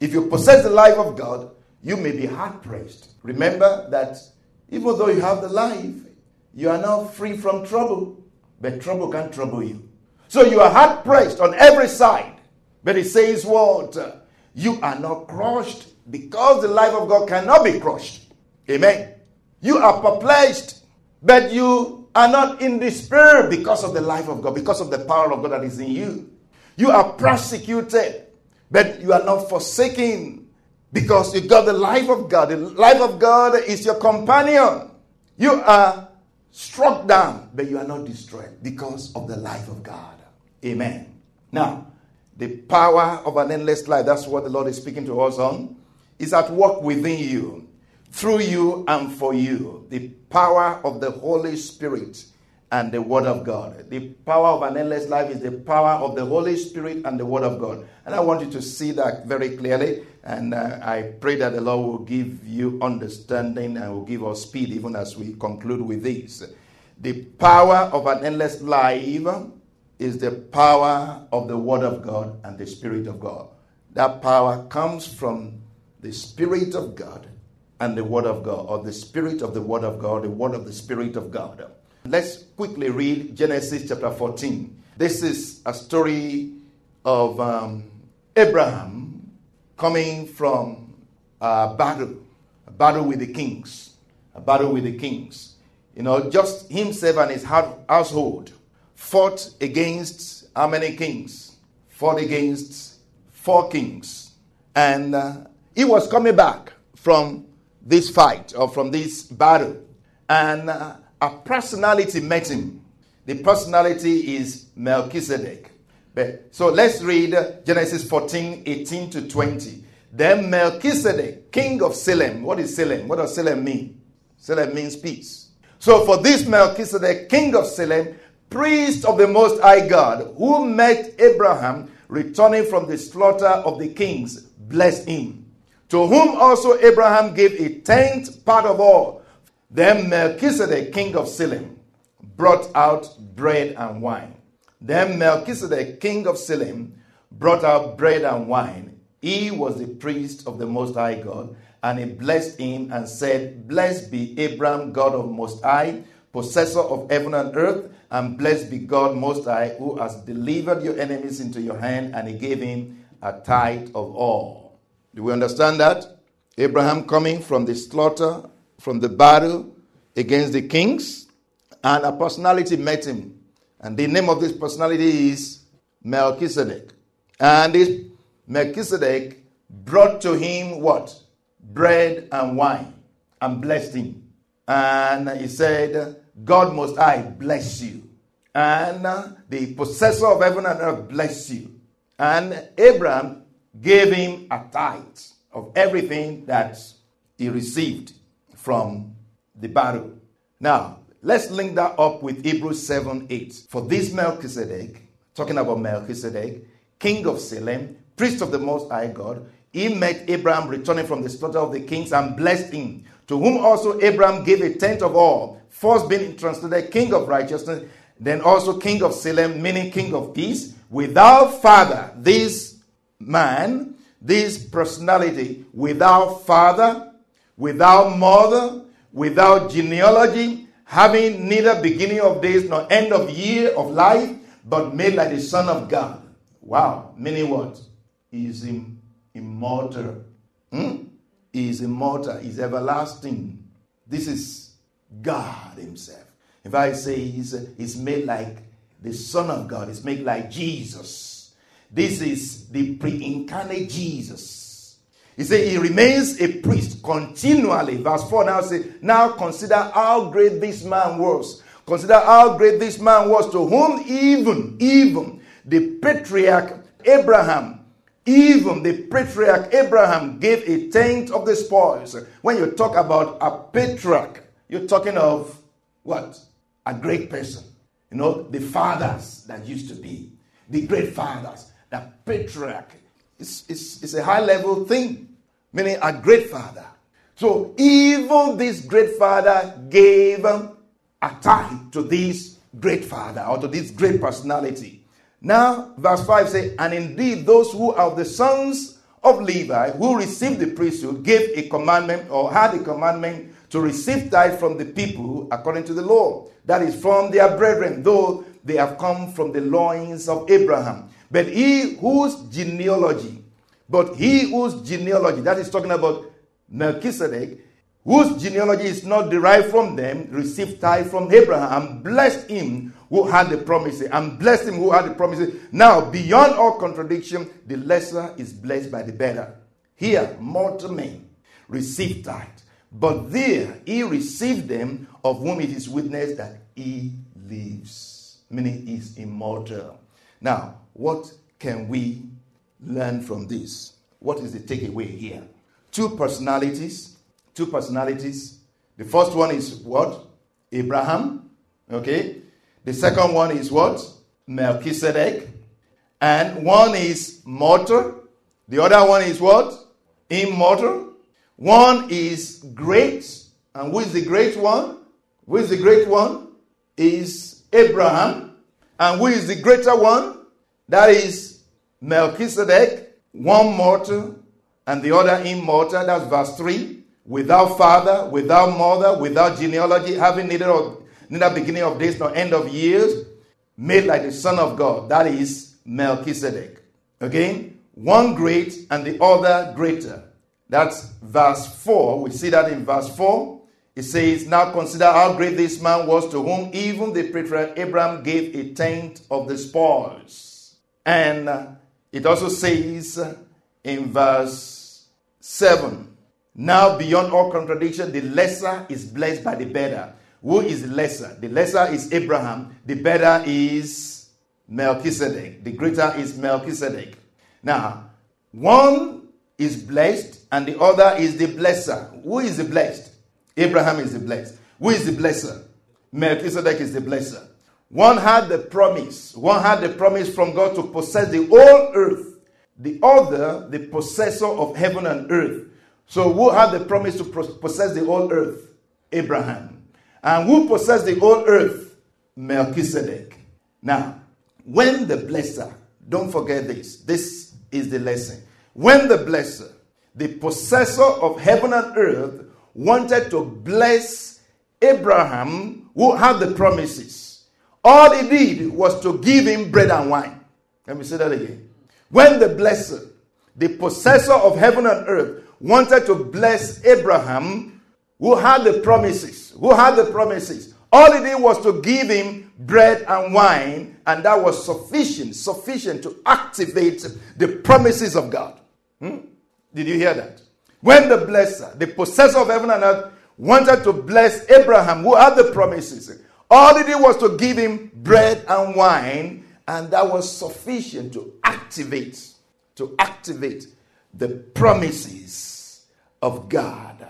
If you possess the life of God, you may be hard pressed. Remember that even though you have the life, you are now free from trouble, but trouble can't trouble you. So you are hard pressed on every side. But it says what? You are not crushed because the life of God cannot be crushed. Amen. You are perplexed, but you are not in despair because of the life of God, because of the power of God that is in you. You are persecuted, but you are not forsaken because you got the life of God. The life of God is your companion. You are struck down, but you are not destroyed because of the life of God. Amen. Now, the power of an endless life, that's what the Lord is speaking to us on, is at work within you, through you, and for you. The power of the Holy Spirit and the Word of God. The power of an endless life is the power of the Holy Spirit and the Word of God. And I want you to see that very clearly. And uh, I pray that the Lord will give you understanding and will give us speed even as we conclude with this. The power of an endless life is the power of the Word of God and the Spirit of God. That power comes from the Spirit of God and the Word of God, or the Spirit of the Word of God, the Word of the Spirit of God. Let's quickly read Genesis chapter 14. This is a story of um, Abraham coming from a battle, a battle with the kings, a battle with the kings. You know, just himself and his household fought against how many kings? Fought against four kings. And uh, he was coming back from this fight or from this battle. And uh, a personality met him. The personality is Melchizedek. But, so let's read Genesis 14 18 to 20. Then Melchizedek, king of Salem. What is Salem? What does Salem mean? Salem means peace. So for this Melchizedek, king of Salem, priest of the Most High God, who met Abraham returning from the slaughter of the kings, blessed him. To whom also Abraham gave a tenth part of all then Melchizedek, king of Salem, brought out bread and wine. Then Melchizedek, king of Salem, brought out bread and wine. He was the priest of the Most High God, and he blessed him and said, Blessed be Abraham, God of Most High, possessor of heaven and earth, and blessed be God Most High, who has delivered your enemies into your hand, and he gave him a tithe of all. Do we understand that? Abraham coming from the slaughter from the battle against the kings, and a personality met him. And the name of this personality is Melchizedek. And this Melchizedek brought to him what? Bread and wine, and blessed him. And he said, God most high bless you. And uh, the possessor of heaven and earth bless you. And Abraham gave him a tithe of everything that he received from the battle. Now, let's link that up with Hebrews 7 8. For this Melchizedek, talking about Melchizedek, king of Salem, priest of the Most High God, he met Abraham returning from the slaughter of the kings and blessed him, to whom also Abraham gave a tenth of all, first being translated king of righteousness, then also king of Salem, meaning king of peace. Without father, this man, this personality, without father, without mother, without genealogy, having neither beginning of days nor end of year of life, but made like the Son of God. Wow, meaning what? He is Im- immortal. Hmm? He is immortal, he is everlasting. This is God Himself. If I say he's, he's made like the Son of God, he's made like Jesus. This is the pre incarnate Jesus. He said he remains a priest continually. Verse 4 now says, Now consider how great this man was. Consider how great this man was, to whom even, even the patriarch Abraham, Even the patriarch Abraham gave a tenth of the spoils. When you talk about a patriarch, you're talking of what? A great person. You know, the fathers that used to be, the great fathers, the patriarch. It's, it's, it's a high level thing, meaning a great father. So even this great father gave a tithe to this great father or to this great personality. Now, verse 5 says, And indeed, those who are the sons of Levi who received the priesthood gave a commandment or had a commandment to receive tithe from the people according to the law. That is from their brethren, though they have come from the loins of Abraham. But he whose genealogy, but he whose genealogy, that is talking about Melchizedek, whose genealogy is not derived from them, received tithe from Abraham blessed him who had the promises, and blessed him who had the promises. Now, beyond all contradiction, the lesser is blessed by the better. Here, mortal men receive tithe, but there he received them of whom it is witnessed that he lives, meaning he is immortal. Now, what can we learn from this? What is the takeaway here? Two personalities. Two personalities. The first one is what? Abraham. Okay. The second one is what? Melchizedek. And one is mortal. The other one is what? Immortal. One is great. And who is the great one? Who is the great one? Is Abraham. And who is the greater one? That is Melchizedek. One mortal and the other immortal. That's verse 3. Without father, without mother, without genealogy, having neither, of, neither beginning of days nor end of years, made like the Son of God. That is Melchizedek. Again, one great and the other greater. That's verse 4. We see that in verse 4. It says, Now consider how great this man was to whom even the patriarch Abraham gave a tenth of the spoils. And it also says in verse 7 Now, beyond all contradiction, the lesser is blessed by the better. Who is lesser? The lesser is Abraham, the better is Melchizedek, the greater is Melchizedek. Now, one is blessed and the other is the blesser. Who is the blessed? Abraham is the blessed. Who is the blesser? Melchizedek is the blesser. One had the promise. One had the promise from God to possess the whole earth. The other, the possessor of heaven and earth. So, who had the promise to possess the whole earth? Abraham. And who possessed the whole earth? Melchizedek. Now, when the blesser, don't forget this, this is the lesson. When the blesser, the possessor of heaven and earth, wanted to bless Abraham, who had the promises, all he did was to give him bread and wine. Let me say that again. When the blesser, the possessor of heaven and earth, wanted to bless Abraham, who had the promises, who had the promises, all he did was to give him bread and wine, and that was sufficient, sufficient to activate the promises of God. Hmm? Did you hear that? When the blesser, the possessor of heaven and earth, wanted to bless Abraham, who had the promises, all he did was to give him bread and wine, and that was sufficient to activate, to activate the promises of God.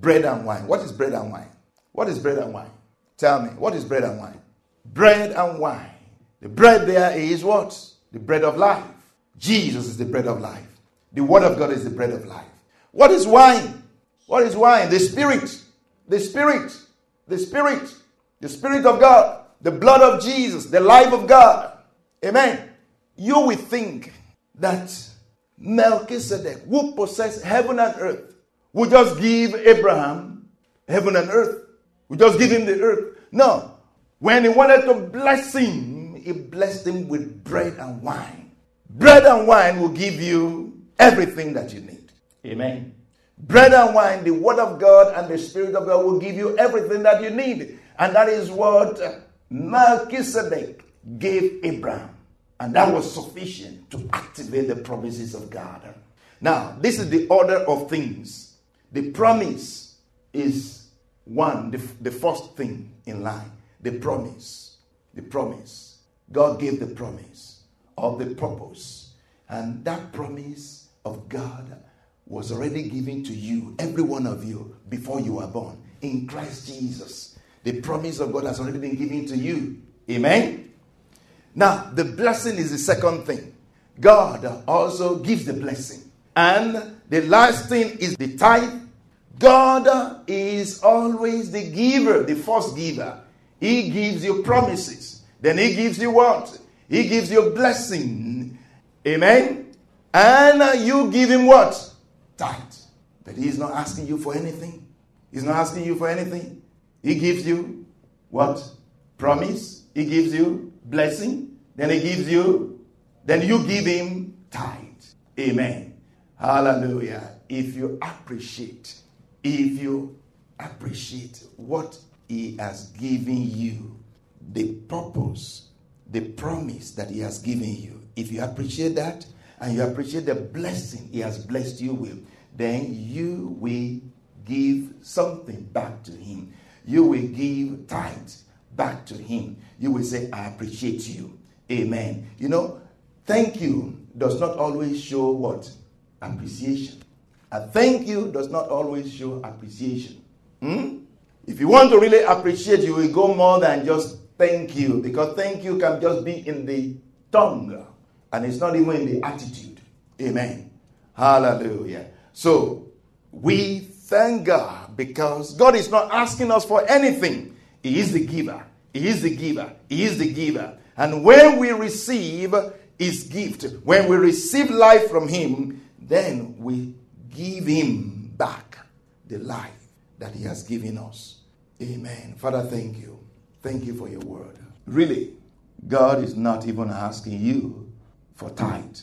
Bread and wine. What is bread and wine? What is bread and wine? Tell me, what is bread and wine? Bread and wine. The bread there is what? The bread of life. Jesus is the bread of life. The word of God is the bread of life. What is wine? What is wine? The spirit. The spirit. The spirit. The spirit of God. The blood of Jesus. The life of God. Amen. You will think that Melchizedek, who possessed heaven and earth, would just give Abraham heaven and earth. Would just give him the earth. No. When he wanted to bless him, he blessed him with bread and wine. Bread and wine will give you everything that you need. Amen. Bread and wine, the word of God and the spirit of God will give you everything that you need. And that is what Melchizedek gave Abraham. And that was sufficient to activate the promises of God. Now, this is the order of things. The promise is one, the, the first thing in line. The promise. The promise. God gave the promise of the purpose. And that promise of God was already given to you, every one of you, before you were born in Christ Jesus. The promise of God has already been given to you. Amen. Now, the blessing is the second thing. God also gives the blessing. And the last thing is the tithe. God is always the giver, the first giver. He gives you promises. Then He gives you what? He gives you blessing. Amen. And you give Him what? Tithe. But He's not asking you for anything. He's not asking you for anything. He gives you what? Promise. He gives you blessing. Then He gives you, then you give Him tithe. Amen. Hallelujah. If you appreciate, if you appreciate what He has given you, the purpose, the promise that He has given you, if you appreciate that and you appreciate the blessing He has blessed you with, then you will give something back to Him. You will give tithes back to Him. You will say, I appreciate you. Amen. You know, thank you does not always show what? Appreciation. A thank you does not always show appreciation. Hmm? If you want to really appreciate, you will go more than just thank you, because thank you can just be in the tongue, and it's not even in the attitude. Amen. Hallelujah. So, we thank God because God is not asking us for anything. He is the giver. He is the giver. He is the giver. And when we receive His gift, when we receive life from Him, then we give Him back the life that He has given us. Amen. Father, thank you. Thank you for your word. Really, God is not even asking you for tithe,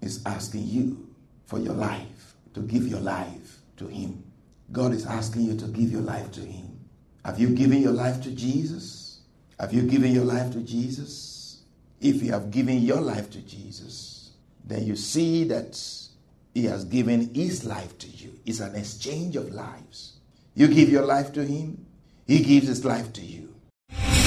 He's asking you for your life, to give your life to Him. God is asking you to give your life to Him. Have you given your life to Jesus? Have you given your life to Jesus? If you have given your life to Jesus, then you see that He has given His life to you. It's an exchange of lives. You give your life to Him, He gives His life to you.